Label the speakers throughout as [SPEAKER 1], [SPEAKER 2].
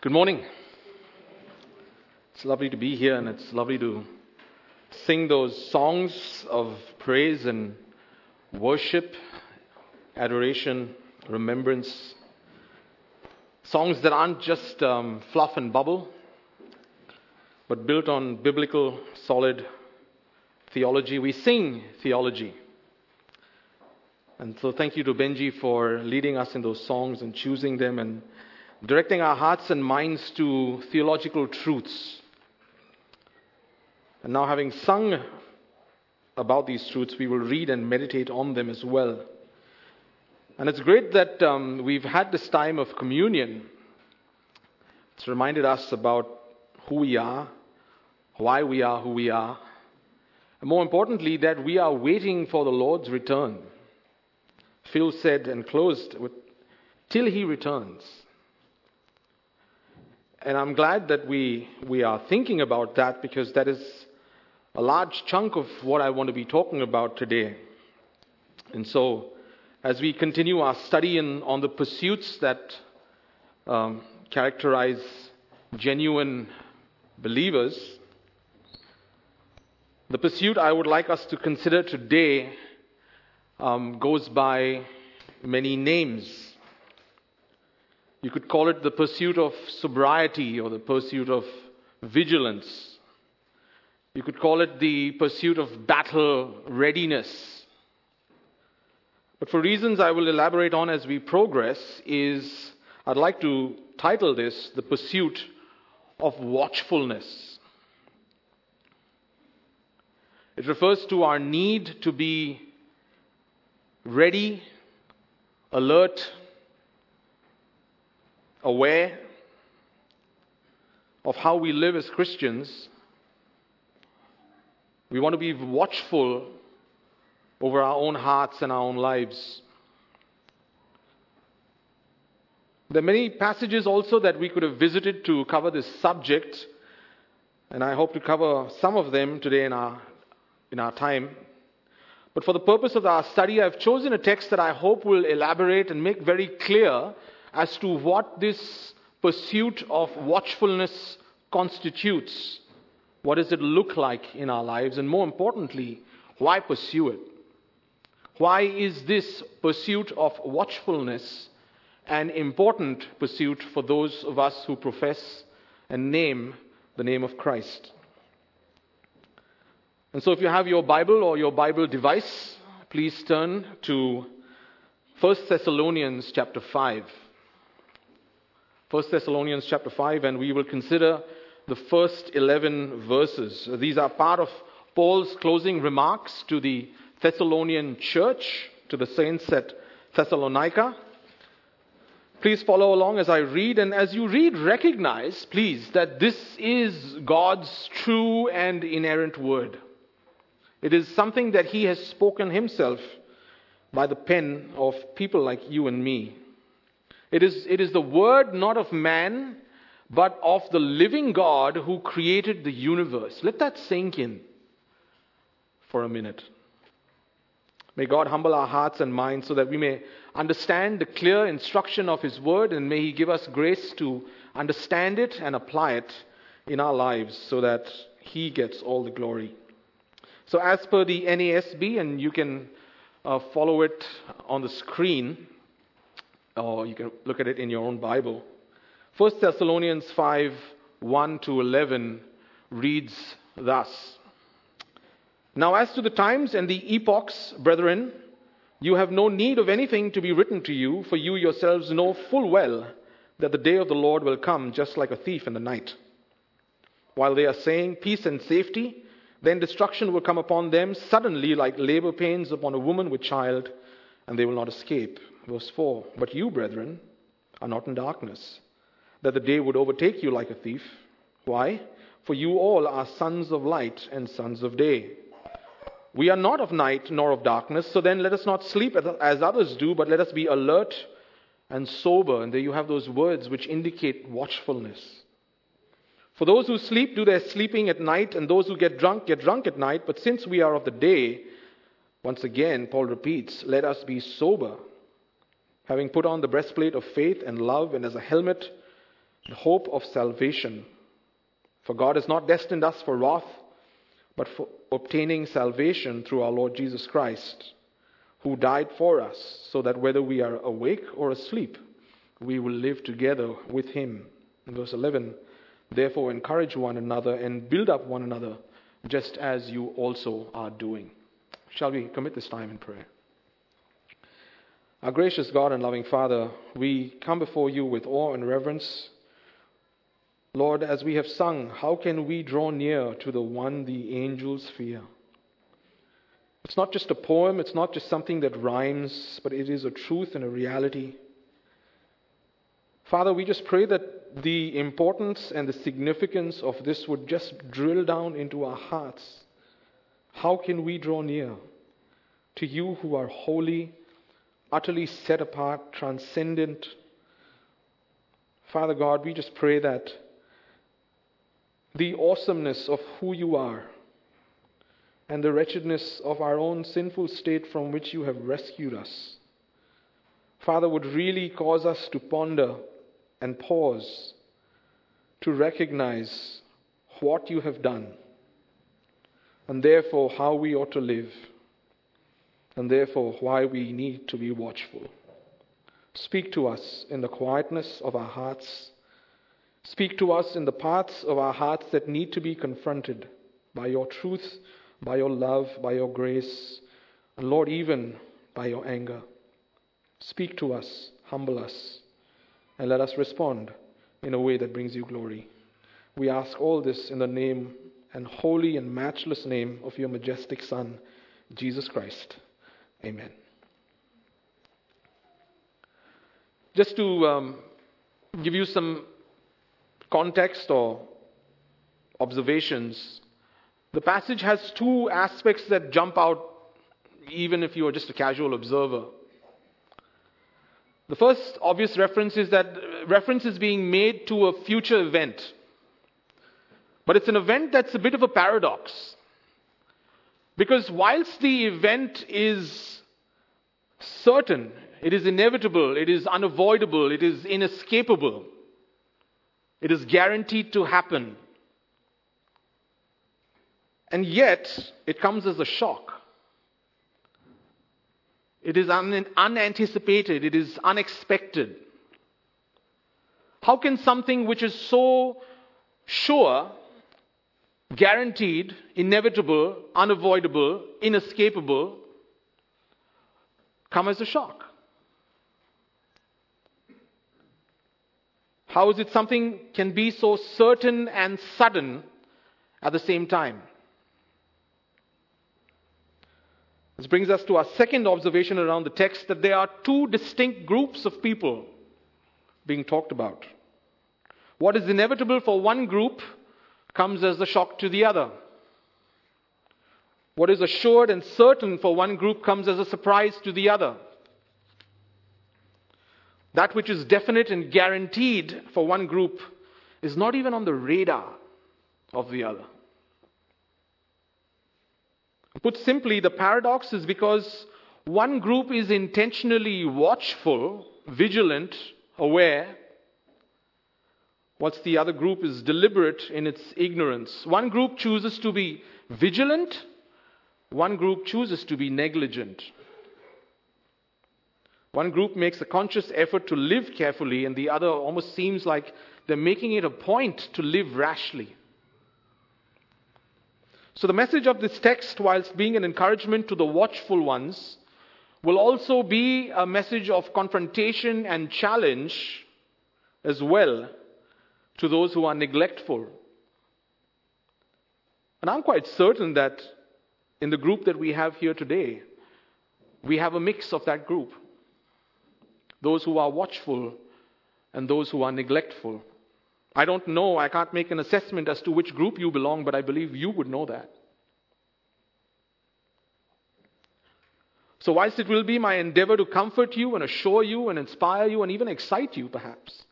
[SPEAKER 1] Good morning. It's lovely to be here and it's lovely to sing those songs of praise and worship, adoration, remembrance. Songs that aren't just um, fluff and bubble, but built on biblical, solid theology. We sing theology. And so thank you to Benji for leading us in those songs and choosing them and directing our hearts and minds to theological truths. And now, having sung about these truths, we will read and meditate on them as well. And it's great that um, we've had this time of communion. It's reminded us about who we are, why we are who we are, and more importantly, that we are waiting for the Lord's return. Phil said and closed with, till he returns. And I'm glad that we, we are thinking about that because that is a large chunk of what I want to be talking about today. And so, as we continue our study in, on the pursuits that um, characterize genuine believers, the pursuit I would like us to consider today um, goes by many names. You could call it the pursuit of sobriety or the pursuit of vigilance. You could call it the pursuit of battle readiness. But for reasons I will elaborate on as we progress, is I'd like to title this the pursuit of watchfulness. It refers to our need to be ready, alert, aware of how we live as Christians. We want to be watchful over our own hearts and our own lives. There are many passages also that we could have visited to cover this subject, and I hope to cover some of them today in our, in our time. But for the purpose of our study, I've chosen a text that I hope will elaborate and make very clear as to what this pursuit of watchfulness constitutes. What does it look like in our lives? And more importantly, why pursue it? Why is this pursuit of watchfulness an important pursuit for those of us who profess and name the name of Christ? And so, if you have your Bible or your Bible device, please turn to 1 Thessalonians chapter 5. 1 Thessalonians chapter 5, and we will consider the first 11 verses. These are part of Paul's closing remarks to the Thessalonian church, to the saints at Thessalonica. Please follow along as I read, and as you read, recognize, please, that this is God's true and inerrant word. It is something that He has spoken Himself by the pen of people like you and me. It is, it is the word not of man, but of the living God who created the universe. Let that sink in for a minute. May God humble our hearts and minds so that we may understand the clear instruction of His word, and may He give us grace to understand it and apply it in our lives so that He gets all the glory. So, as per the NASB, and you can uh, follow it on the screen, or you can look at it in your own Bible. 1 Thessalonians 5 1 to 11 reads thus Now, as to the times and the epochs, brethren, you have no need of anything to be written to you, for you yourselves know full well that the day of the Lord will come just like a thief in the night. While they are saying peace and safety, then destruction will come upon them suddenly, like labor pains upon a woman with child, and they will not escape. Verse 4 But you, brethren, are not in darkness, that the day would overtake you like a thief. Why? For you all are sons of light and sons of day. We are not of night nor of darkness, so then let us not sleep as others do, but let us be alert and sober. And there you have those words which indicate watchfulness. For those who sleep do their sleeping at night, and those who get drunk get drunk at night. But since we are of the day, once again, Paul repeats, let us be sober, having put on the breastplate of faith and love, and as a helmet, the hope of salvation. For God has not destined us for wrath, but for obtaining salvation through our Lord Jesus Christ, who died for us, so that whether we are awake or asleep, we will live together with him. In verse 11, therefore encourage one another and build up one another, just as you also are doing. Shall we commit this time in prayer? Our gracious God and loving Father, we come before you with awe and reverence. Lord, as we have sung, how can we draw near to the one the angels fear? It's not just a poem, it's not just something that rhymes, but it is a truth and a reality. Father, we just pray that the importance and the significance of this would just drill down into our hearts. How can we draw near to you who are holy, utterly set apart, transcendent? Father God, we just pray that the awesomeness of who you are and the wretchedness of our own sinful state from which you have rescued us, Father, would really cause us to ponder and pause to recognize what you have done and therefore how we ought to live and therefore why we need to be watchful. Speak to us in the quietness of our hearts Speak to us in the parts of our hearts that need to be confronted by your truth, by your love, by your grace, and Lord, even by your anger. Speak to us, humble us, and let us respond in a way that brings you glory. We ask all this in the name and holy and matchless name of your majestic Son, Jesus Christ. Amen. Just to um, give you some context or observations, the passage has two aspects that jump out even if you are just a casual observer. The first obvious reference is that reference is being made to a future event. But it's an event that's a bit of a paradox. Because whilst the event is certain, it is inevitable, it is unavoidable, it is inescapable, it is guaranteed to happen. And yet, it comes as a shock. It is un- unanticipated. It is unexpected. How can something which is so sure, guaranteed, inevitable, unavoidable, inescapable, come as a shock? How is it something can be so certain and sudden at the same time? This brings us to our second observation around the text that there are two distinct groups of people being talked about. What is inevitable for one group comes as a shock to the other. What is assured and certain for one group comes as a surprise to the other. That which is definite and guaranteed for one group is not even on the radar of the other. Put simply, the paradox is because one group is intentionally watchful, vigilant, aware, whilst the other group is deliberate in its ignorance. One group chooses to be vigilant, one group chooses to be negligent. One group makes a conscious effort to live carefully, and the other almost seems like they're making it a point to live rashly. So, the message of this text, whilst being an encouragement to the watchful ones, will also be a message of confrontation and challenge as well to those who are neglectful. And I'm quite certain that in the group that we have here today, we have a mix of that group those who are watchful and those who are neglectful. I don't know, I can't make an assessment as to which group you belong, but I believe you would know that. So, whilst it will be my endeavor to comfort you and assure you and inspire you and even excite you, perhaps,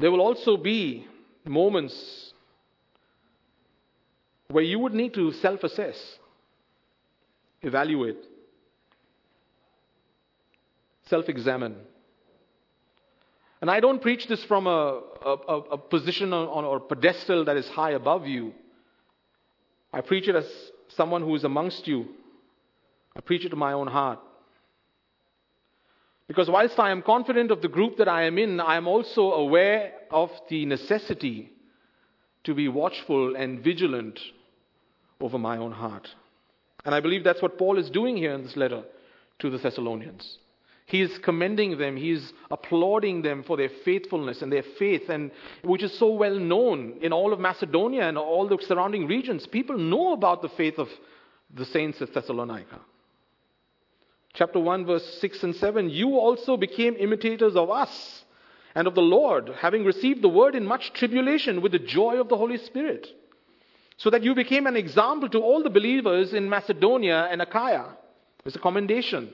[SPEAKER 1] there will also be moments where you would need to self assess, evaluate, self examine. And I don't preach this from a, a, a position on, or pedestal that is high above you. I preach it as someone who is amongst you. I preach it to my own heart. Because whilst I am confident of the group that I am in, I am also aware of the necessity to be watchful and vigilant over my own heart. And I believe that's what Paul is doing here in this letter to the Thessalonians. He is commending them, he is applauding them for their faithfulness and their faith, and which is so well known in all of Macedonia and all the surrounding regions. People know about the faith of the saints at Thessalonica. Chapter 1, verse 6 and 7 You also became imitators of us and of the Lord, having received the word in much tribulation with the joy of the Holy Spirit, so that you became an example to all the believers in Macedonia and Achaia. It's a commendation.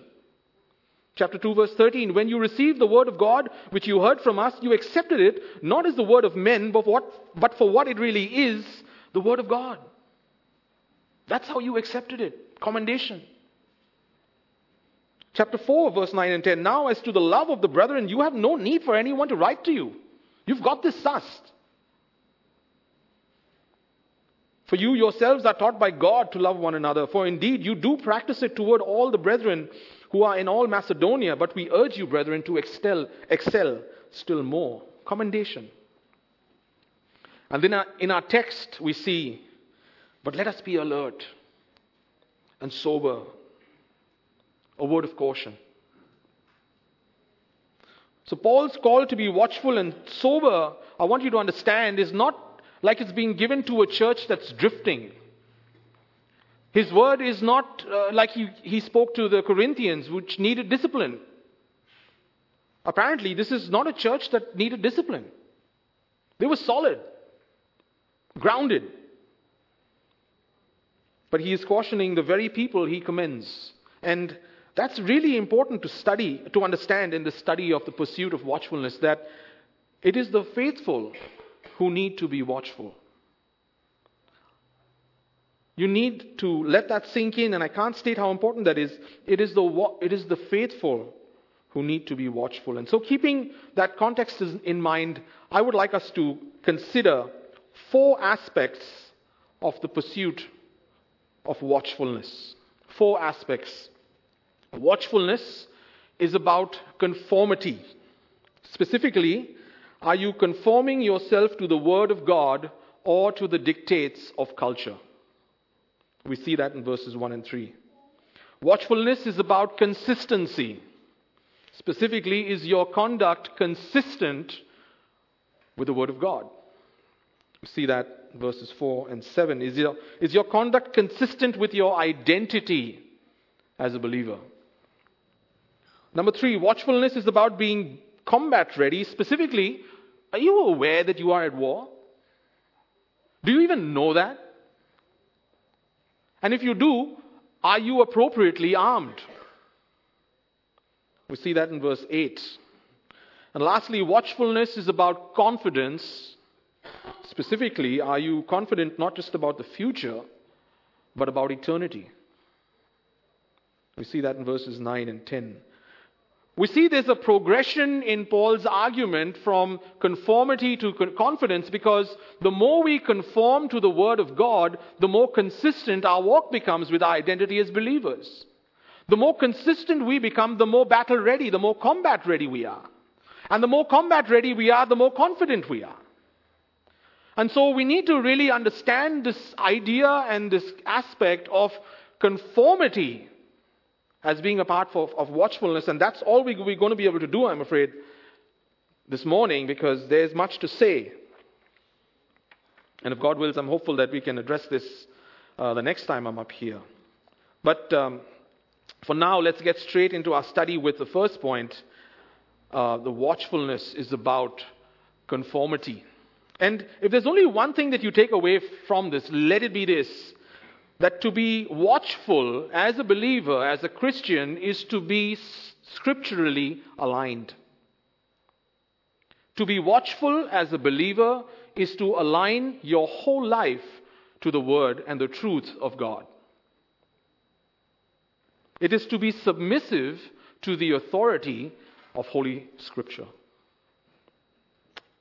[SPEAKER 1] Chapter 2, verse 13 When you received the word of God, which you heard from us, you accepted it not as the word of men, but, what, but for what it really is the word of God. That's how you accepted it. Commendation. Chapter 4, verse 9 and 10. Now, as to the love of the brethren, you have no need for anyone to write to you. You've got this sussed. For you yourselves are taught by God to love one another. For indeed, you do practice it toward all the brethren who are in all Macedonia. But we urge you, brethren, to excel, excel still more. Commendation. And then in our text, we see, but let us be alert and sober a word of caution. So, Paul's call to be watchful and sober, I want you to understand, is not like it's being given to a church that's drifting. His word is not uh, like he, he spoke to the Corinthians, which needed discipline. Apparently, this is not a church that needed discipline. They were solid, grounded. But he is cautioning the very people he commends. And that's really important to study, to understand in the study of the pursuit of watchfulness, that it is the faithful who need to be watchful. You need to let that sink in, and I can't state how important that is. It is the, it is the faithful who need to be watchful. And so, keeping that context in mind, I would like us to consider four aspects of the pursuit of watchfulness. Four aspects Watchfulness is about conformity. Specifically, are you conforming yourself to the Word of God or to the dictates of culture? We see that in verses 1 and 3. Watchfulness is about consistency. Specifically, is your conduct consistent with the Word of God? We see that verses 4 and 7. Is your, is your conduct consistent with your identity as a believer? Number three, watchfulness is about being combat ready. Specifically, are you aware that you are at war? Do you even know that? And if you do, are you appropriately armed? We see that in verse 8. And lastly, watchfulness is about confidence. Specifically, are you confident not just about the future, but about eternity? We see that in verses 9 and 10. We see there's a progression in Paul's argument from conformity to confidence because the more we conform to the Word of God, the more consistent our walk becomes with our identity as believers. The more consistent we become, the more battle ready, the more combat ready we are. And the more combat ready we are, the more confident we are. And so we need to really understand this idea and this aspect of conformity as being a part of, of watchfulness. And that's all we, we're going to be able to do, I'm afraid, this morning because there's much to say. And if God wills, I'm hopeful that we can address this uh, the next time I'm up here. But um, for now, let's get straight into our study with the first point. Uh, the watchfulness is about conformity. And if there's only one thing that you take away from this, let it be this that to be watchful as a believer, as a Christian, is to be scripturally aligned. To be watchful as a believer is to align your whole life to the Word and the truth of God. It is to be submissive to the authority of Holy Scripture.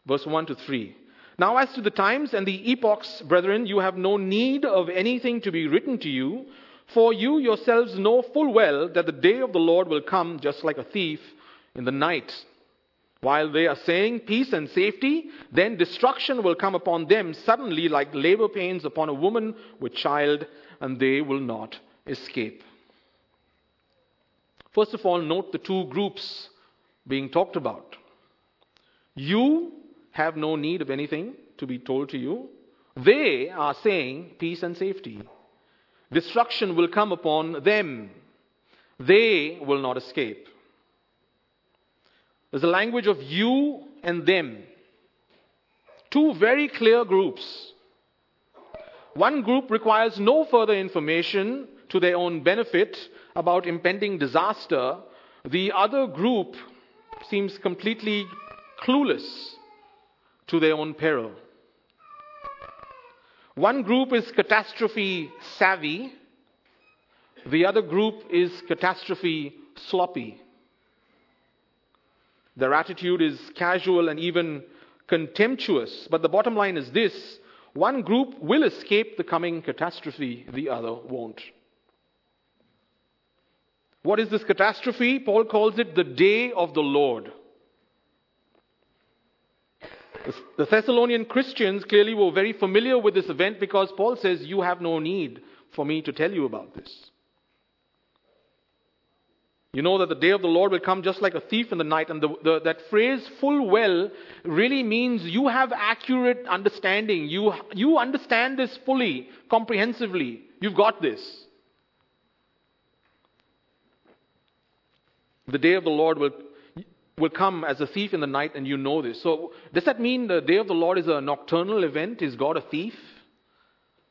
[SPEAKER 1] Verse 1 to 3. Now, as to the times and the epochs, brethren, you have no need of anything to be written to you, for you yourselves know full well that the day of the Lord will come just like a thief in the night. While they are saying peace and safety, then destruction will come upon them suddenly like labor pains upon a woman with child, and they will not escape. First of all, note the two groups being talked about. You have no need of anything to be told to you. They are saying peace and safety. Destruction will come upon them. They will not escape. There's a language of you and them. Two very clear groups. One group requires no further information to their own benefit about impending disaster. The other group seems completely clueless to their own peril. One group is catastrophe savvy, the other group is catastrophe sloppy. Their attitude is casual and even contemptuous. But the bottom line is this one group will escape the coming catastrophe, the other won't. What is this catastrophe? Paul calls it the day of the Lord. The Thessalonian Christians clearly were very familiar with this event because Paul says, You have no need for me to tell you about this. You know that the day of the Lord will come just like a thief in the night. And the, the, that phrase, full well, really means you have accurate understanding. You, you understand this fully, comprehensively. You've got this. The day of the Lord will will come as a thief in the night, and you know this. So, does that mean the day of the Lord is a nocturnal event? Is God a thief?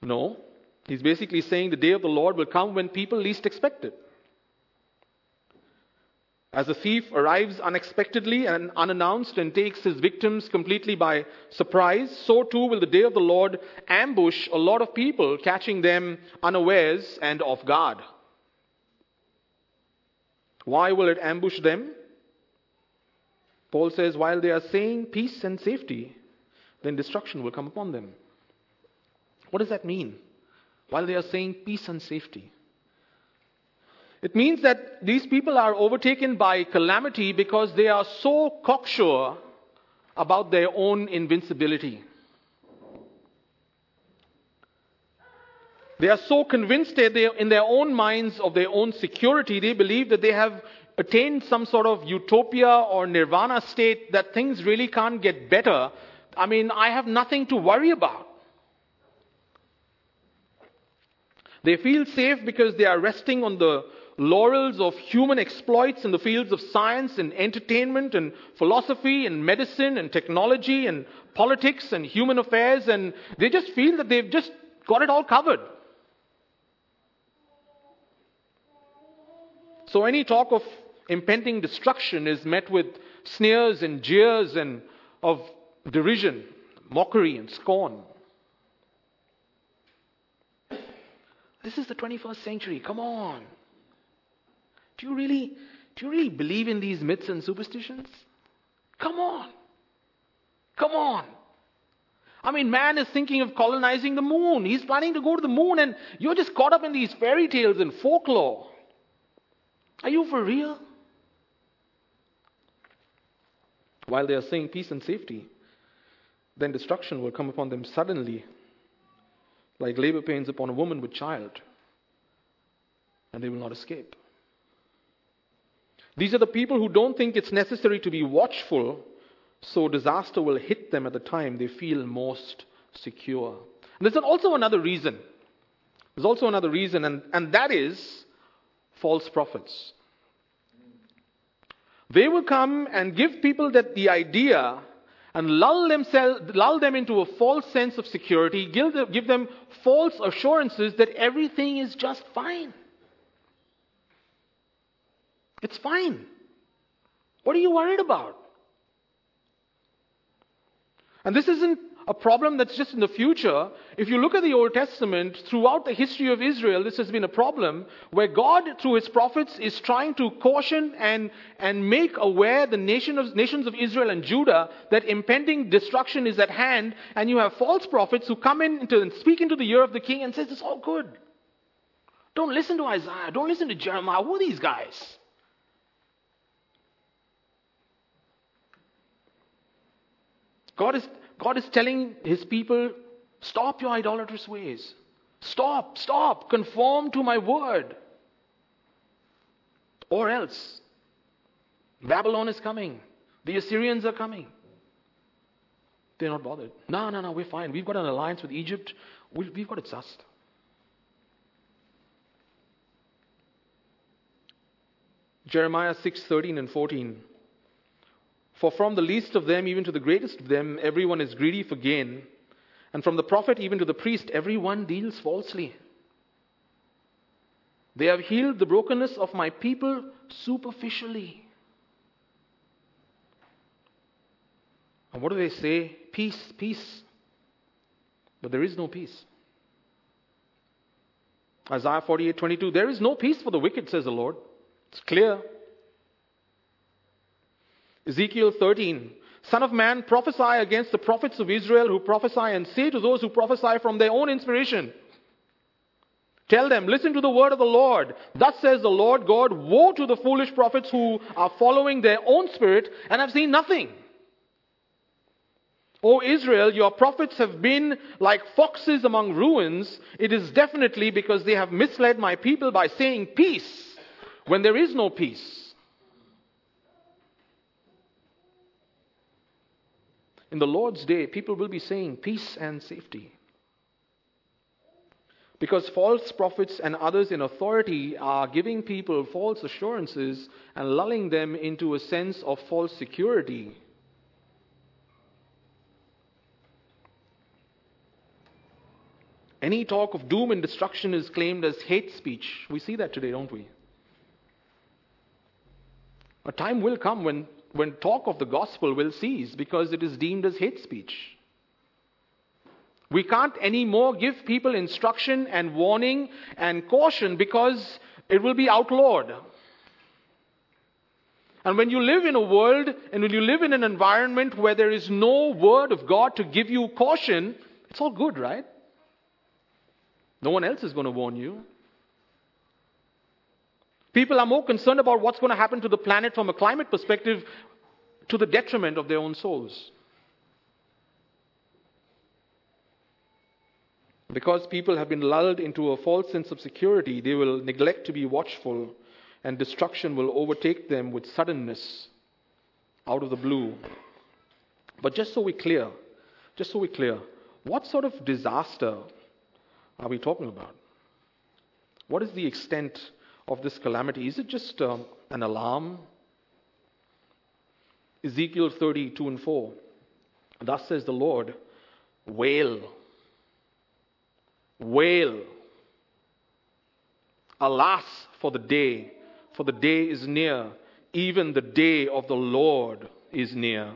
[SPEAKER 1] No. He's basically saying the day of the Lord will come when people least expect it. As a thief arrives unexpectedly and unannounced and takes his victims completely by surprise, so too will the day of the Lord ambush a lot of people, catching them unawares and off guard. Why will it ambush them? Paul says, while they are saying peace and safety, then destruction will come upon them. What does that mean? While they are saying peace and safety. It means that these people are overtaken by calamity because they are so cocksure about their own invincibility. They are so convinced in their own minds of their own security, they believe that they have attained some sort of utopia or nirvana state that things really can't get better, I mean, I have nothing to worry about. They feel safe because they are resting on the laurels of human exploits in the fields of science and entertainment and philosophy and medicine and technology and politics and human affairs, and they just feel that they've just got it all covered. So, any talk of impending destruction is met with sneers and jeers and of derision, mockery and scorn. This is the 21st century. Come on. Do you really do you really believe in these myths and superstitions? Come on. Come on. I mean, man is thinking of colonizing the moon. He's planning to go to the moon, and you're just caught up in these fairy tales and folklore. Are you for real? While they are saying peace and safety, then destruction will come upon them suddenly, like labor pains upon a woman with child, and they will not escape. These are the people who don't think it's necessary to be watchful, so disaster will hit them at the time they feel most secure. And there's also another reason. There's also another reason, and, and that is false prophets. They will come and give people that the idea and lull, themselves, lull them into a false sense of security, give them, give them false assurances that everything is just fine. It's fine. What are you worried about? And this isn't a problem that's just in the future. If you look at the Old Testament, throughout the history of Israel, this has been a problem where God, through his prophets, is trying to caution and, and make aware the nation of, nations of Israel and Judah that impending destruction is at hand. And you have false prophets who come in into, and speak into the ear of the king and says, it's all good. Don't listen to Isaiah. Don't listen to Jeremiah. Who are these guys? God is, God is telling his people, stop your idolatrous ways. Stop, stop, conform to my word. Or else, Babylon is coming. The Assyrians are coming. They're not bothered. No, no, no, we're fine. We've got an alliance with Egypt. We've got it sussed. Jeremiah 6 13 and 14. For from the least of them even to the greatest of them, everyone is greedy for gain. And from the prophet even to the priest, everyone deals falsely. They have healed the brokenness of my people superficially. And what do they say? Peace, peace. But there is no peace. Isaiah 48 22. There is no peace for the wicked, says the Lord. It's clear. Ezekiel 13. Son of man, prophesy against the prophets of Israel who prophesy and say to those who prophesy from their own inspiration. Tell them, listen to the word of the Lord. Thus says the Lord God, woe to the foolish prophets who are following their own spirit and have seen nothing. O Israel, your prophets have been like foxes among ruins. It is definitely because they have misled my people by saying peace when there is no peace. In the Lord's day, people will be saying peace and safety. Because false prophets and others in authority are giving people false assurances and lulling them into a sense of false security. Any talk of doom and destruction is claimed as hate speech. We see that today, don't we? A time will come when when talk of the gospel will cease because it is deemed as hate speech. We can't anymore give people instruction and warning and caution because it will be outlawed. And when you live in a world and when you live in an environment where there is no word of God to give you caution, it's all good, right? No one else is going to warn you. People are more concerned about what's going to happen to the planet from a climate perspective to the detriment of their own souls. Because people have been lulled into a false sense of security, they will neglect to be watchful, and destruction will overtake them with suddenness out of the blue. But just so we're clear, just so we're clear, what sort of disaster are we talking about? What is the extent of this calamity? Is it just um, an alarm? Ezekiel 32 and 4. Thus says the Lord, wail, wail. Alas for the day, for the day is near, even the day of the Lord is near.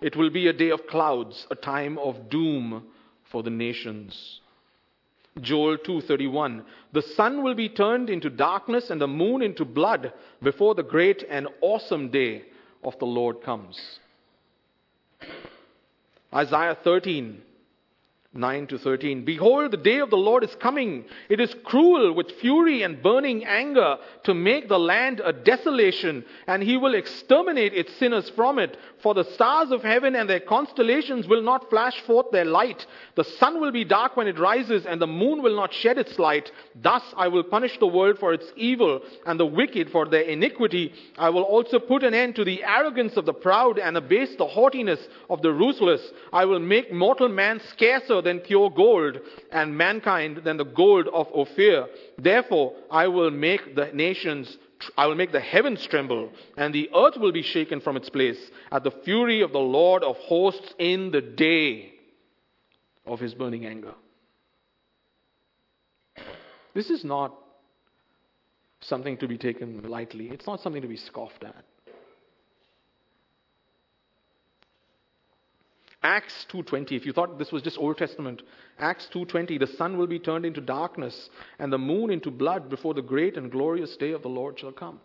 [SPEAKER 1] It will be a day of clouds, a time of doom for the nations. Joel 2:31 The sun will be turned into darkness and the moon into blood before the great and awesome day of the Lord comes. Isaiah 13 9 to 13. Behold, the day of the Lord is coming. It is cruel with fury and burning anger to make the land a desolation, and he will exterminate its sinners from it. For the stars of heaven and their constellations will not flash forth their light. The sun will be dark when it rises, and the moon will not shed its light. Thus I will punish the world for its evil, and the wicked for their iniquity. I will also put an end to the arrogance of the proud, and abase the haughtiness of the ruthless. I will make mortal man scarcer than pure gold, and mankind than the gold of Ophir. Therefore, I will make the nations I will make the heavens tremble, and the earth will be shaken from its place at the fury of the Lord of hosts in the day of his burning anger. This is not something to be taken lightly, it's not something to be scoffed at. Acts 2:20 if you thought this was just Old Testament Acts 2:20 the sun will be turned into darkness and the moon into blood before the great and glorious day of the Lord shall come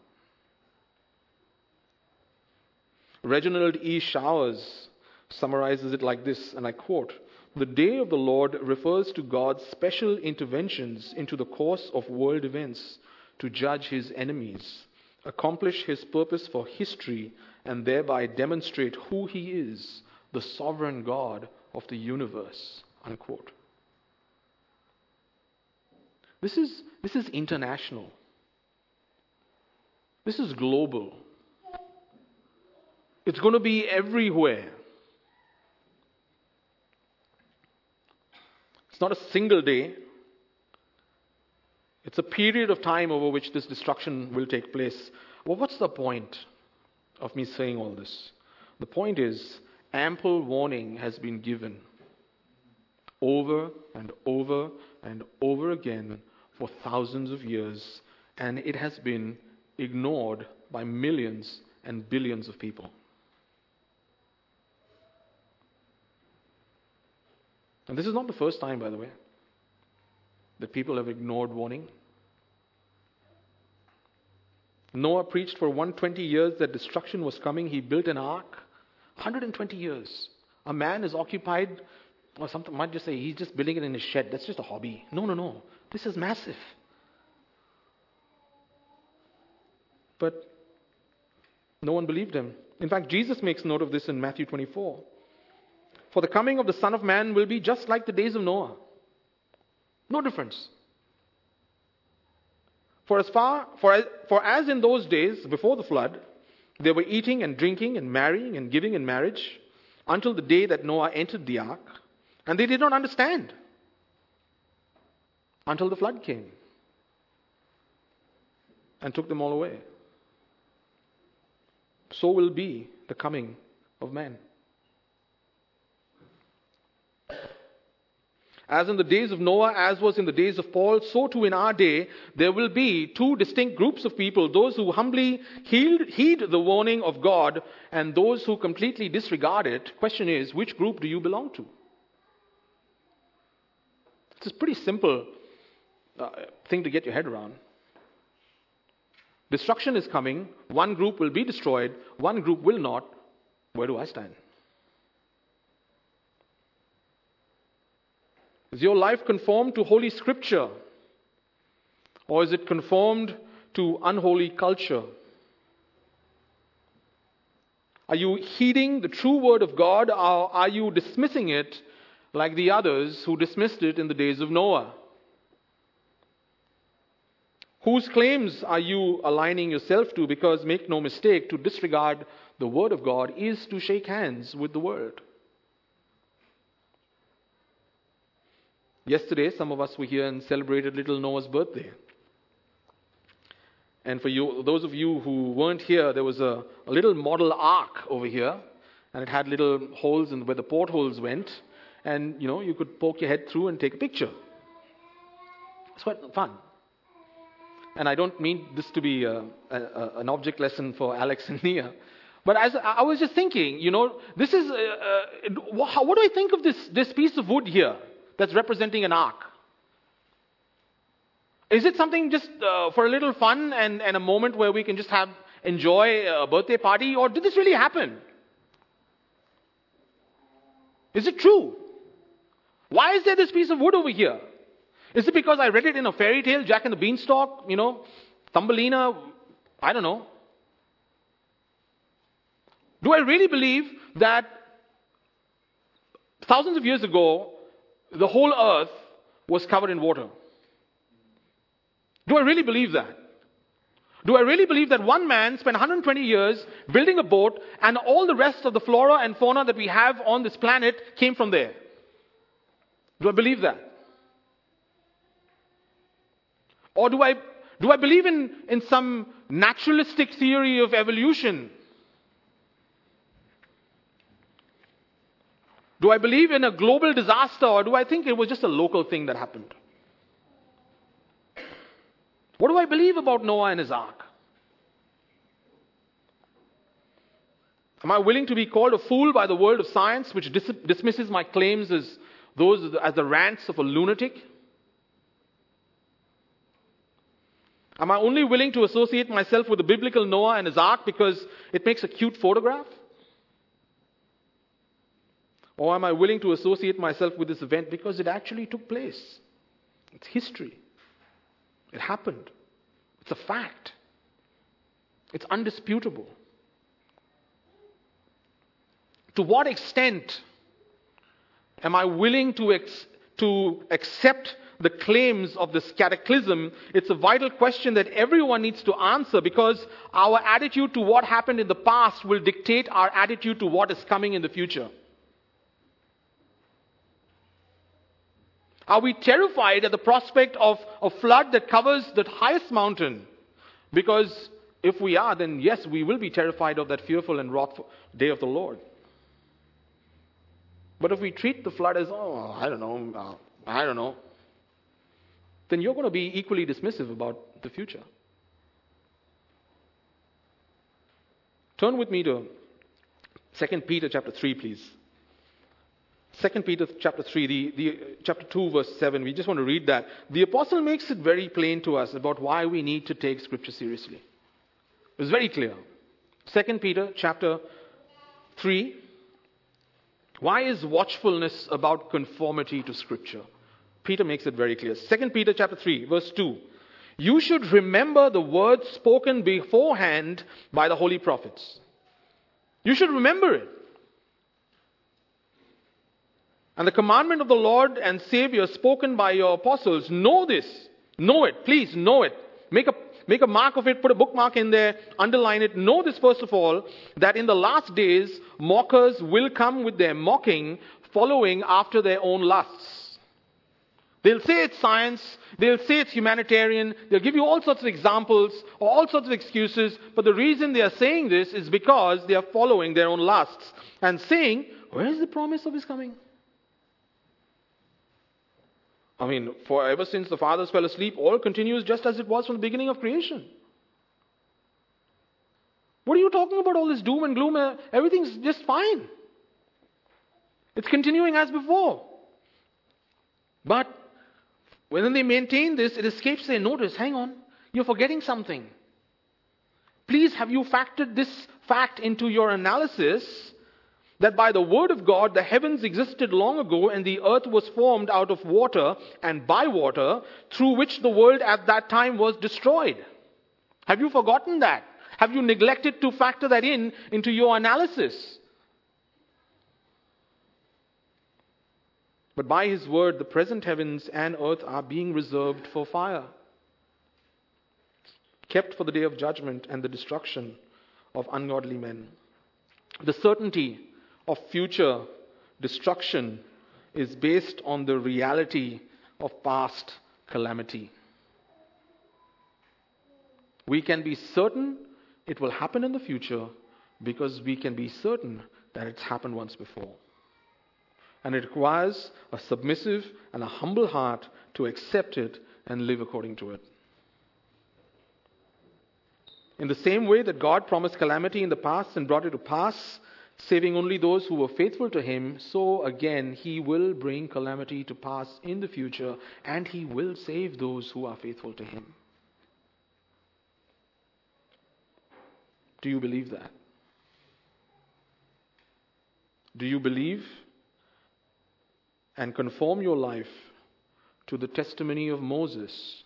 [SPEAKER 1] Renald E. Showers summarizes it like this, and I quote The day of the Lord refers to God's special interventions into the course of world events to judge his enemies, accomplish his purpose for history, and thereby demonstrate who he is, the sovereign God of the universe. Unquote. This is, this is international. This is global. It's going to be everywhere. It's not a single day. It's a period of time over which this destruction will take place. Well, what's the point of me saying all this? The point is, ample warning has been given over and over and over again for thousands of years, and it has been ignored by millions and billions of people. And this is not the first time, by the way, that people have ignored warning. Noah preached for 120 years that destruction was coming. He built an ark. 120 years. A man is occupied, or something might just say he's just building it in his shed. That's just a hobby. No, no, no. This is massive. But no one believed him. In fact, Jesus makes note of this in Matthew 24. For the coming of the Son of Man will be just like the days of Noah. No difference. For as far for as, for as in those days before the flood, they were eating and drinking and marrying and giving in marriage until the day that Noah entered the ark, and they did not understand until the flood came and took them all away. So will be the coming of man. As in the days of Noah, as was in the days of Paul, so too in our day, there will be two distinct groups of people those who humbly heed, the warning of God and those who completely disregard it. Question is, which group do you belong to? It's a pretty simple uh, thing to get your head around. Destruction is coming. One group will be destroyed, one group will not. Where do I stand? Is your life conformed to Holy Scripture? Or is it conformed to unholy culture? Are you heeding the true word of God or are you dismissing it like the others who dismissed it in the days of Noah? Whose claims are you aligning yourself to? Because make no mistake, to disregard the word of God is to shake hands with the world. Yesterday, some of us were here and celebrated little Noah's birthday. And for you, those of you who weren't here, there was a, a little model ark over here, and it had little holes in where the portholes went, and you know you could poke your head through and take a picture. It's quite fun. And I don't mean this to be a, a, an object lesson for Alex and Nia, but as I was just thinking, you know, this is uh, uh, what do I think of this this piece of wood here? That's representing an ark? Is it something just uh, for a little fun and, and a moment where we can just have enjoy a birthday party, or did this really happen? Is it true? Why is there this piece of wood over here? Is it because I read it in a fairy tale, Jack and the Beanstalk, you know, Thumbelina? I don't know. Do I really believe that thousands of years ago, the whole earth was covered in water. Do I really believe that? Do I really believe that one man spent 120 years building a boat and all the rest of the flora and fauna that we have on this planet came from there? Do I believe that? Or do I, do I believe in, in some naturalistic theory of evolution Do I believe in a global disaster or do I think it was just a local thing that happened? What do I believe about Noah and his ark? Am I willing to be called a fool by the world of science, which dis- dismisses my claims as those as the rants of a lunatic? Am I only willing to associate myself with the biblical Noah and his ark because it makes a cute photograph? Or am I willing to associate myself with this event because it actually took place? It's history. It happened. It's a fact. It's undisputable. To what extent am I willing to, ex- to accept the claims of this cataclysm? It's a vital question that everyone needs to answer because our attitude to what happened in the past will dictate our attitude to what is coming in the future. Are we terrified at the prospect of a flood that covers the highest mountain? Because if we are, then yes, we will be terrified of that fearful and wrathful day of the Lord. But if we treat the flood as, oh, I don't know, uh, I don't know, then you're going to be equally dismissive about the future. Turn with me to 2 Peter chapter 3, please. 2 Peter chapter 3, the, the, uh, chapter 2, verse 7. We just want to read that. The apostle makes it very plain to us about why we need to take scripture seriously. It's very clear. 2 Peter chapter 3. Why is watchfulness about conformity to scripture? Peter makes it very clear. 2 Peter chapter 3, verse 2. You should remember the words spoken beforehand by the holy prophets. You should remember it. And the commandment of the Lord and Savior spoken by your apostles, know this. Know it. Please know it. Make a, make a mark of it, put a bookmark in there, underline it. Know this first of all, that in the last days, mockers will come with their mocking, following after their own lusts. They'll say it's science, they'll say it's humanitarian, they'll give you all sorts of examples, all sorts of excuses, but the reason they are saying this is because they are following their own lusts and saying, Where is the promise of his coming? I mean, for ever since the fathers fell asleep, all continues just as it was from the beginning of creation. What are you talking about? All this doom and gloom? Uh, everything's just fine. It's continuing as before. But when they maintain this, it escapes their notice. Hang on, you're forgetting something. Please, have you factored this fact into your analysis that by the word of God the heavens existed long ago and the earth was formed out of water and by water, through which the world at that time was destroyed. Have you forgotten that? Have you neglected to factor that in into your analysis? But by his word, the present heavens and earth are being reserved for fire, kept for the day of judgment and the destruction of ungodly men. The certainty of future destruction is based on the reality of past calamity. We can be certain it will happen in the future because we can be certain that it's happened once before. And it requires a submissive and a humble heart to accept it and live according to it. In the same way that God promised calamity in the past and brought it to pass, saving only those who were faithful to him, so again he will bring calamity to pass in the future, and he will save those who are faithful to him. Do you believe that? Do you believe and conform your life to the testimony of Moses?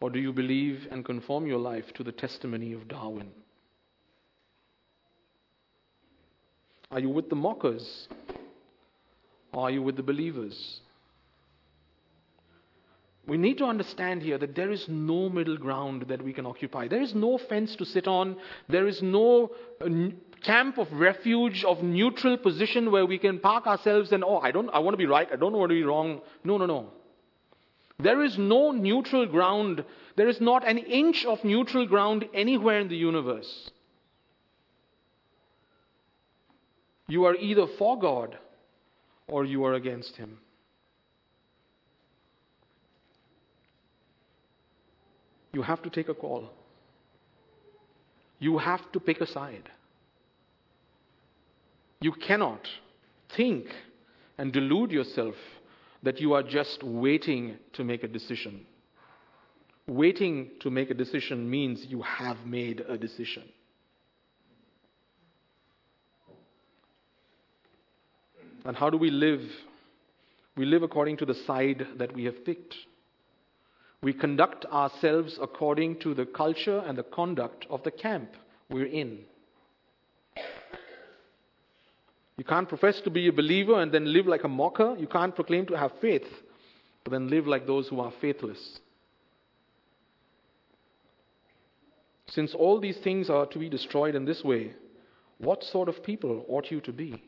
[SPEAKER 1] Or do you believe and conform your life to the testimony of Darwin? Are you with the mockers? Are you with the believers? We need to understand here that there is no middle ground that we can occupy. There is no fence to sit on. There is no uh, camp of refuge, of neutral position where we can park ourselves and, oh, I, don't, I want to be right, I don't want to be wrong. No, no, no. There is no neutral ground. There is not an inch of neutral ground anywhere in the universe. You are either for God or you are against Him. You have to take a call. You have to pick a side. You cannot think and delude yourself that you are just waiting to make a decision. Waiting to make a decision means you have made a decision. And how do we live? We live according to the side that we have picked. We conduct ourselves according to the culture and the conduct of the camp we're in. You can't profess to be a believer and then live like a mocker. You can't proclaim to have faith, but then live like those who are faithless. Since all these things are to be destroyed in this way, what sort of people ought you to be?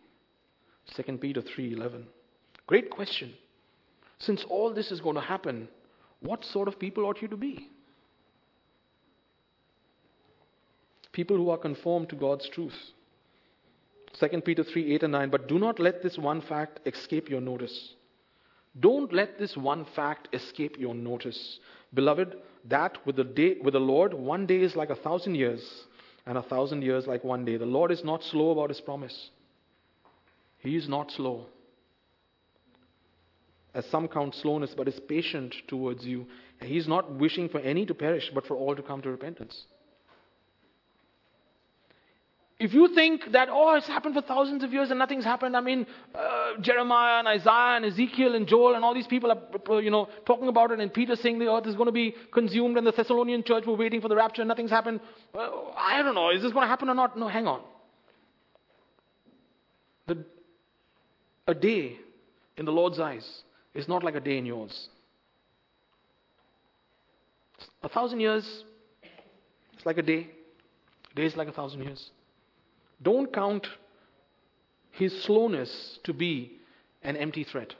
[SPEAKER 1] 2 Peter 3:11. Great question. Since all this is going to happen, what sort of people ought you to be? People who are conformed to God's truth. 2 Peter 3 8 and 9. But do not let this one fact escape your notice. Don't let this one fact escape your notice. Beloved, that with the, day, with the Lord, one day is like a thousand years, and a thousand years like one day. The Lord is not slow about his promise. He is not slow. As some count slowness, but is patient towards you. He is not wishing for any to perish, but for all to come to repentance. If you think that, oh, it's happened for thousands of years and nothing's happened, I mean, uh, Jeremiah and Isaiah and Ezekiel and Joel and all these people are, you know, talking about it and Peter saying the earth is going to be consumed and the Thessalonian church were waiting for the rapture and nothing's happened. Well, I don't know, is this going to happen or not? No, hang on. The, a day in the Lord's eyes is not like a day in yours. A thousand years, is like a day. A day is like a thousand years. Don't count his slowness to be an empty threat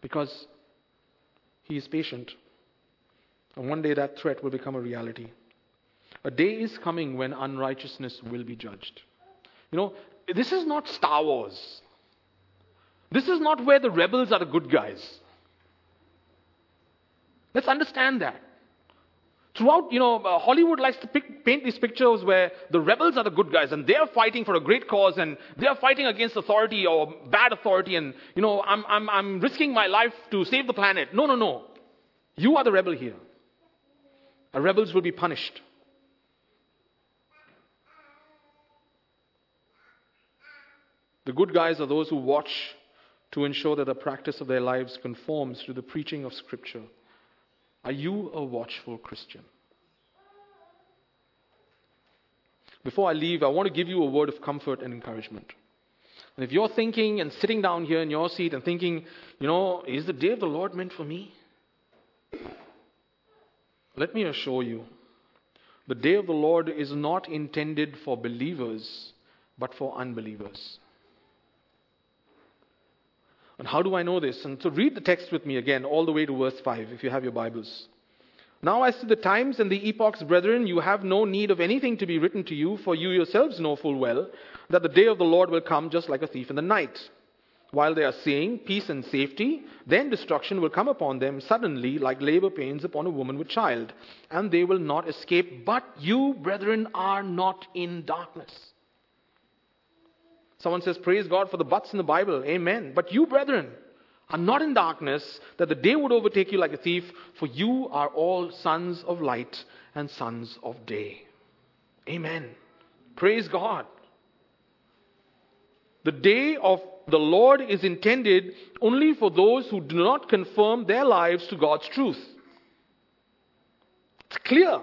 [SPEAKER 1] because he is patient. And one day that threat will become a reality. A day is coming when unrighteousness will be judged. You know, this is not Star Wars. This is not where the rebels are the good guys. Let's understand that. Throughout, you know, uh, Hollywood likes to pick, paint these pictures where the rebels are the good guys and they're fighting for a great cause and they're fighting against authority or bad authority and, you know, I'm, I'm, I'm risking my life to save the planet. No, no, no. You are the rebel here. The rebels will be punished. The good guys are those who watch to ensure that the practice of their lives conforms to the preaching of Scripture. Are you a watchful Christian? Before I leave, I want to give you a word of comfort and encouragement. And if you're thinking and sitting down here in your seat and thinking, you know, is the day of the Lord meant for me? Let me assure you, the day of the Lord is not intended for believers, but for unbelievers. And how do I know this? And so read the text with me again, all the way to verse 5, if you have your Bibles. Now, as to the times and the epochs, brethren, you have no need of anything to be written to you, for you yourselves know full well that the day of the Lord will come just like a thief in the night. While they are saying peace and safety, then destruction will come upon them suddenly, like labor pains upon a woman with child, and they will not escape. But you, brethren, are not in darkness Someone says, Praise God for the buts in the Bible. Amen. But you, brethren, are not in darkness, that the day would overtake you like a thief, for you are all sons of light and sons of day. Amen. Praise God. The day of the Lord is intended only for those who do not conform their lives to God's truth. It's clear.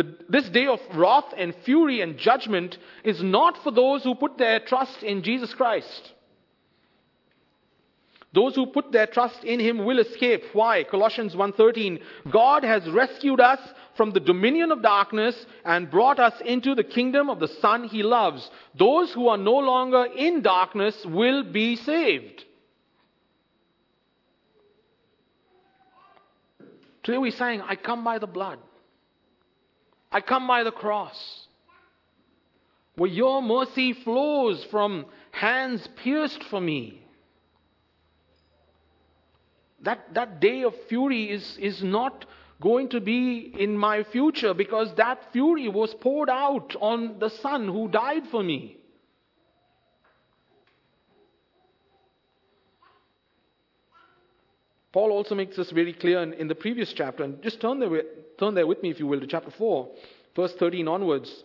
[SPEAKER 1] The, this day of wrath and fury and judgment is not for those who put their trust in Jesus Christ. Those who put their trust in him will escape. Why? Colossians 1:13 God has rescued us from the dominion of darkness and brought us into the kingdom of the son he loves. Those who are no longer in darkness will be saved. Today we sang I come by the blood. I come by the cross. Where your mercy flows from hands pierced for me. That, that day of fury is, is not going to be in my future because that fury was poured out on the Son who died for me. Paul also makes this very clear in, in the previous chapter. And just turn there turn there with me, if you will, to chapter 4, verse 13 onwards.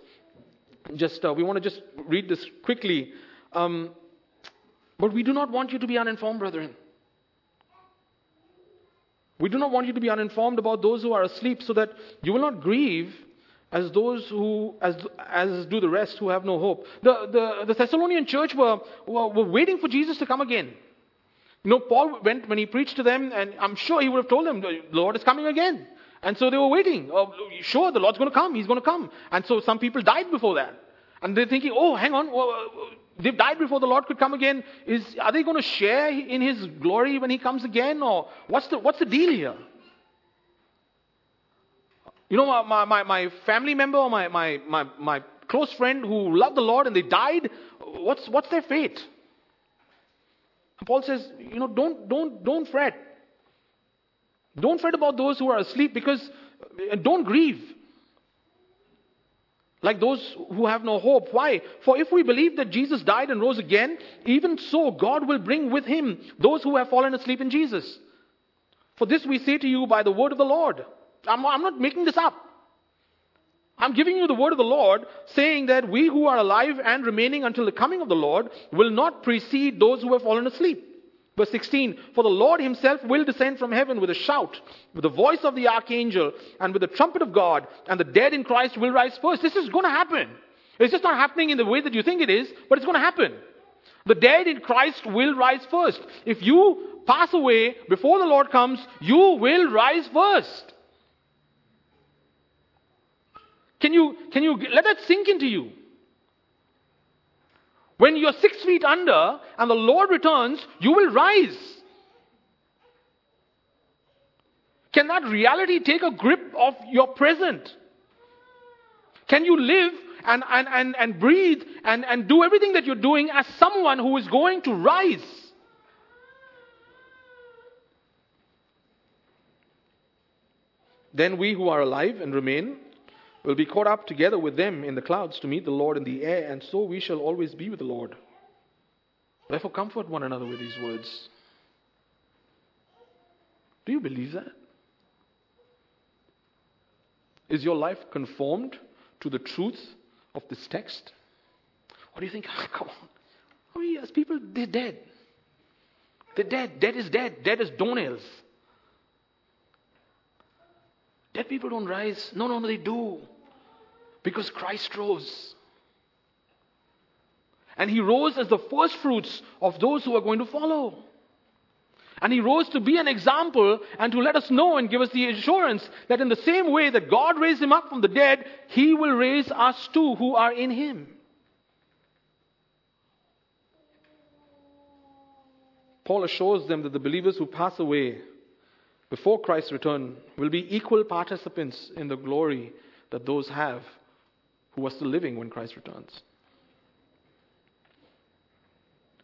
[SPEAKER 1] Just uh, we want to just read this quickly. Um, but we do not want you to be uninformed, brethren. We do not want you to be uninformed about those who are asleep, so that you will not grieve as those who, as, as do the rest who have no hope. The, the, the Thessalonian church were, were, were waiting for Jesus to come again. You know, Paul went when he preached to them, and I'm sure he would have told them, the Lord is coming again. And so they were waiting. Oh, sure, the Lord's going to come. He's going to come. And so some people died before that. And they're thinking, oh, hang on. They've died before the Lord could come again. Is, are they going to share in His glory when He comes again? Or what's the, what's the deal here? You know, my, my, my family member or my, my, my, my close friend who loved the Lord and they died, what's, what's their fate? Paul says, you know, don't, don't, don't fret. Don't fret about those who are asleep because, don't grieve like those who have no hope. Why? For if we believe that Jesus died and rose again, even so God will bring with him those who have fallen asleep in Jesus. For this we say to you by the word of the Lord. I'm, I'm not making this up. I'm giving you the word of the Lord, saying that we who are alive and remaining until the coming of the Lord will not precede those who have fallen asleep. Verse 16, for the Lord himself will descend from heaven with a shout, with the voice of the archangel, and with the trumpet of God, and the dead in Christ will rise first. This is going to happen. It's just not happening in the way that you think it is, but it's going to happen. The dead in Christ will rise first. If you pass away before the Lord comes, you will rise first. Can you, can you let that sink into you? When you're six feet under and the Lord returns, you will rise. Can that reality take a grip of your present? Can you live and, and, and, and breathe and, and do everything that you're doing as someone who is going to rise? Then we who are alive and remain will be caught up together with them in the clouds to meet the Lord in the air, and so we shall always be with the Lord. Therefore, comfort one another with these words. Do you believe that? Is your life conformed to the truth of this text? Or do you think, oh, come on, oh, yes, people, they're dead. They're dead. Dead is dead. Dead is doornails. Dead people don't rise. No, no, no, they do. Because Christ rose. And he rose as the first fruits of those who are going to follow. And he rose to be an example and to let us know and give us the assurance that in the same way that God raised him up from the dead, he will raise us too who are in him. Paul assures them that the believers who pass away before Christ's return will be equal participants in the glory that those have who are still living when Christ returns.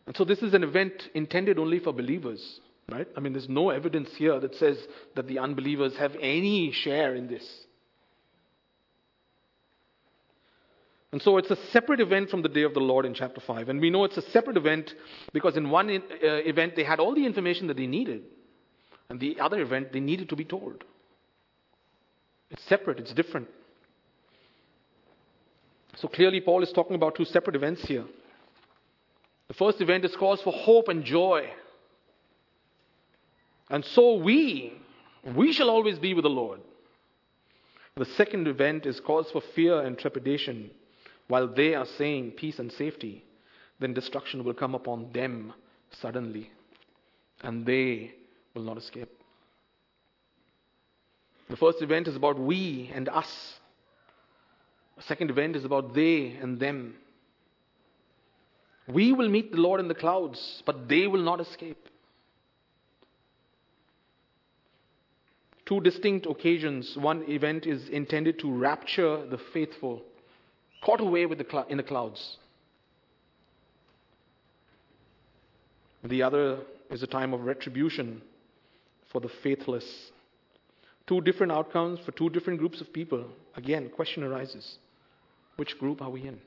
[SPEAKER 1] And so this is an event intended only for believers, right? I mean, there's no evidence here that says that the unbelievers have any share in this. And so it's a separate event from the day of the Lord in chapter 5. And we know it's a separate event because in one uh, event they had all the information that they needed. And the other event they needed to be told. It's separate, it's different. So clearly, Paul is talking about two separate events here. The first event is cause for hope and joy. And so we, we shall always be with the Lord. The second event is cause for fear and trepidation. While they are saying peace and safety, then destruction will come upon them suddenly, and they will not escape. The first event is about we and us. Second event is about they and them. We will meet the Lord in the clouds, but they will not escape. Two distinct occasions. One event is intended to rapture the faithful, caught away the cl- in the clouds. The other is a time of retribution for the faithless. Two different outcomes for two different groups of people. Again, question arises. Which group are we in?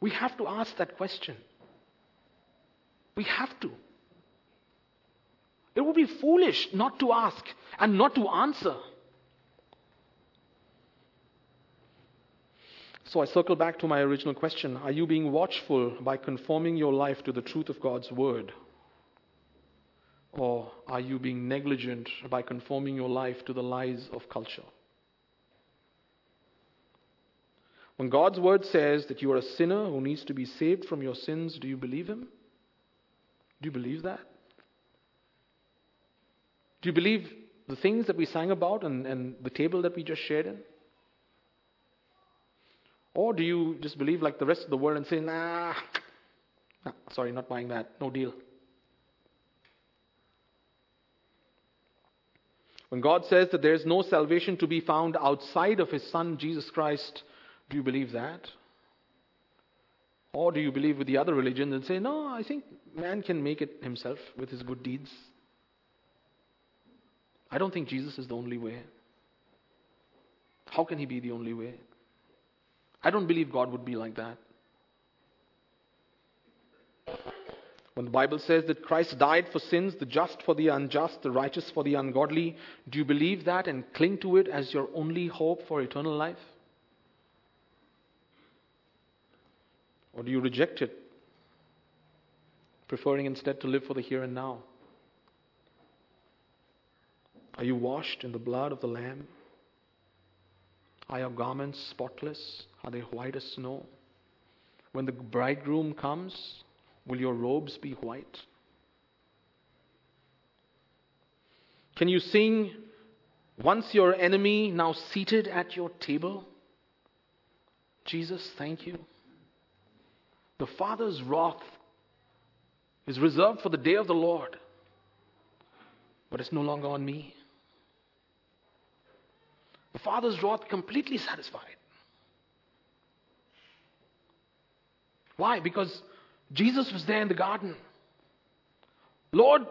[SPEAKER 1] We have to ask that question. We have to. It would be foolish not to ask and not to answer. So I circle back to my original question Are you being watchful by conforming your life to the truth of God's Word? Or are you being negligent by conforming your life to the lies of culture? When God's Word says that you are a sinner who needs to be saved from your sins, do you believe Him? Do you believe that? Do you believe the things that we sang about and, and the table that we just shared in? Or do you just believe like the rest of the world and say, nah, nah sorry, not buying that, no deal? When God says that there is no salvation to be found outside of His Son, Jesus Christ, do you believe that? Or do you believe with the other religions and say, no, I think man can make it himself with his good deeds? I don't think Jesus is the only way. How can he be the only way? I don't believe God would be like that. When the Bible says that Christ died for sins, the just for the unjust, the righteous for the ungodly, do you believe that and cling to it as your only hope for eternal life? Or do you reject it, preferring instead to live for the here and now? Are you washed in the blood of the Lamb? Are your garments spotless? Are they white as snow? When the bridegroom comes, will your robes be white? Can you sing, Once your enemy, now seated at your table? Jesus, thank you. The Father's wrath is reserved for the day of the Lord, but it's no longer on me. The Father's wrath completely satisfied. Why? Because Jesus was there in the garden. Lord,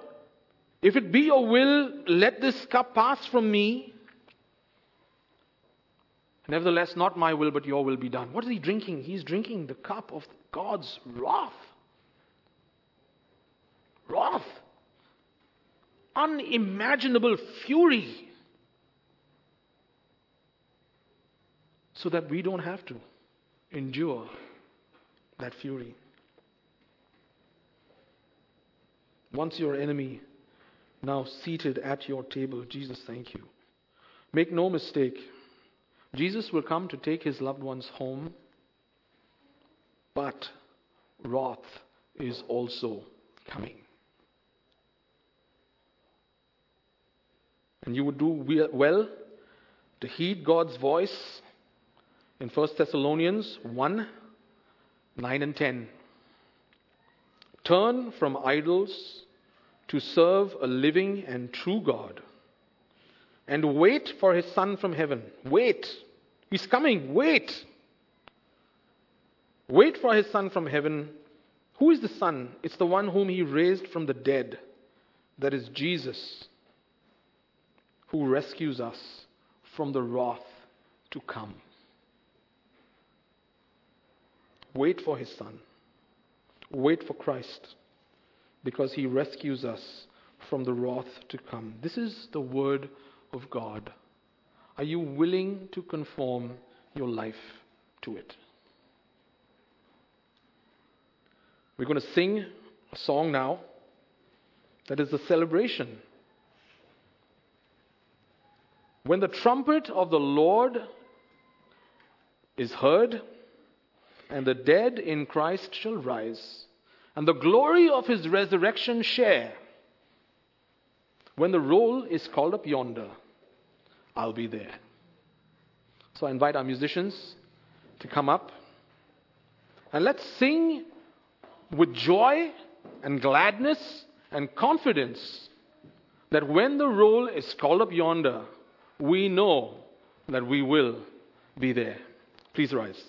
[SPEAKER 1] if it be your will, let this cup pass from me. Nevertheless, not my will, but your will be done. What is he drinking? He's drinking the cup of God's wrath. Wrath. Unimaginable fury. so that we don't have to endure that fury. Once your enemy, now seated at your table, Jesus, thank you. Make no mistake, Jesus will come to take his loved ones home, but wrath is also coming. And you would do well to heed God's voice in 1 Thessalonians 1 9 and 10. Turn from idols to serve a living and true God and wait for his Son from heaven. Wait. He's coming. Wait. Wait for his Son from heaven. Who is the Son? It's the one whom he raised from the dead. That is Jesus, who rescues us from the wrath to come. Wait for his Son. Wait for Christ because he rescues us from the wrath to come. This is the word of God. Are you willing to conform your life to it? We're going to sing a song now that is a celebration. When the trumpet of the Lord is heard, and the dead in Christ shall rise, and the glory of his resurrection share. When the roll is called up yonder, I'll be there. So I invite our musicians to come up and let's sing with joy and gladness and confidence that when the roll is called up yonder, we know that we will be there. Please rise.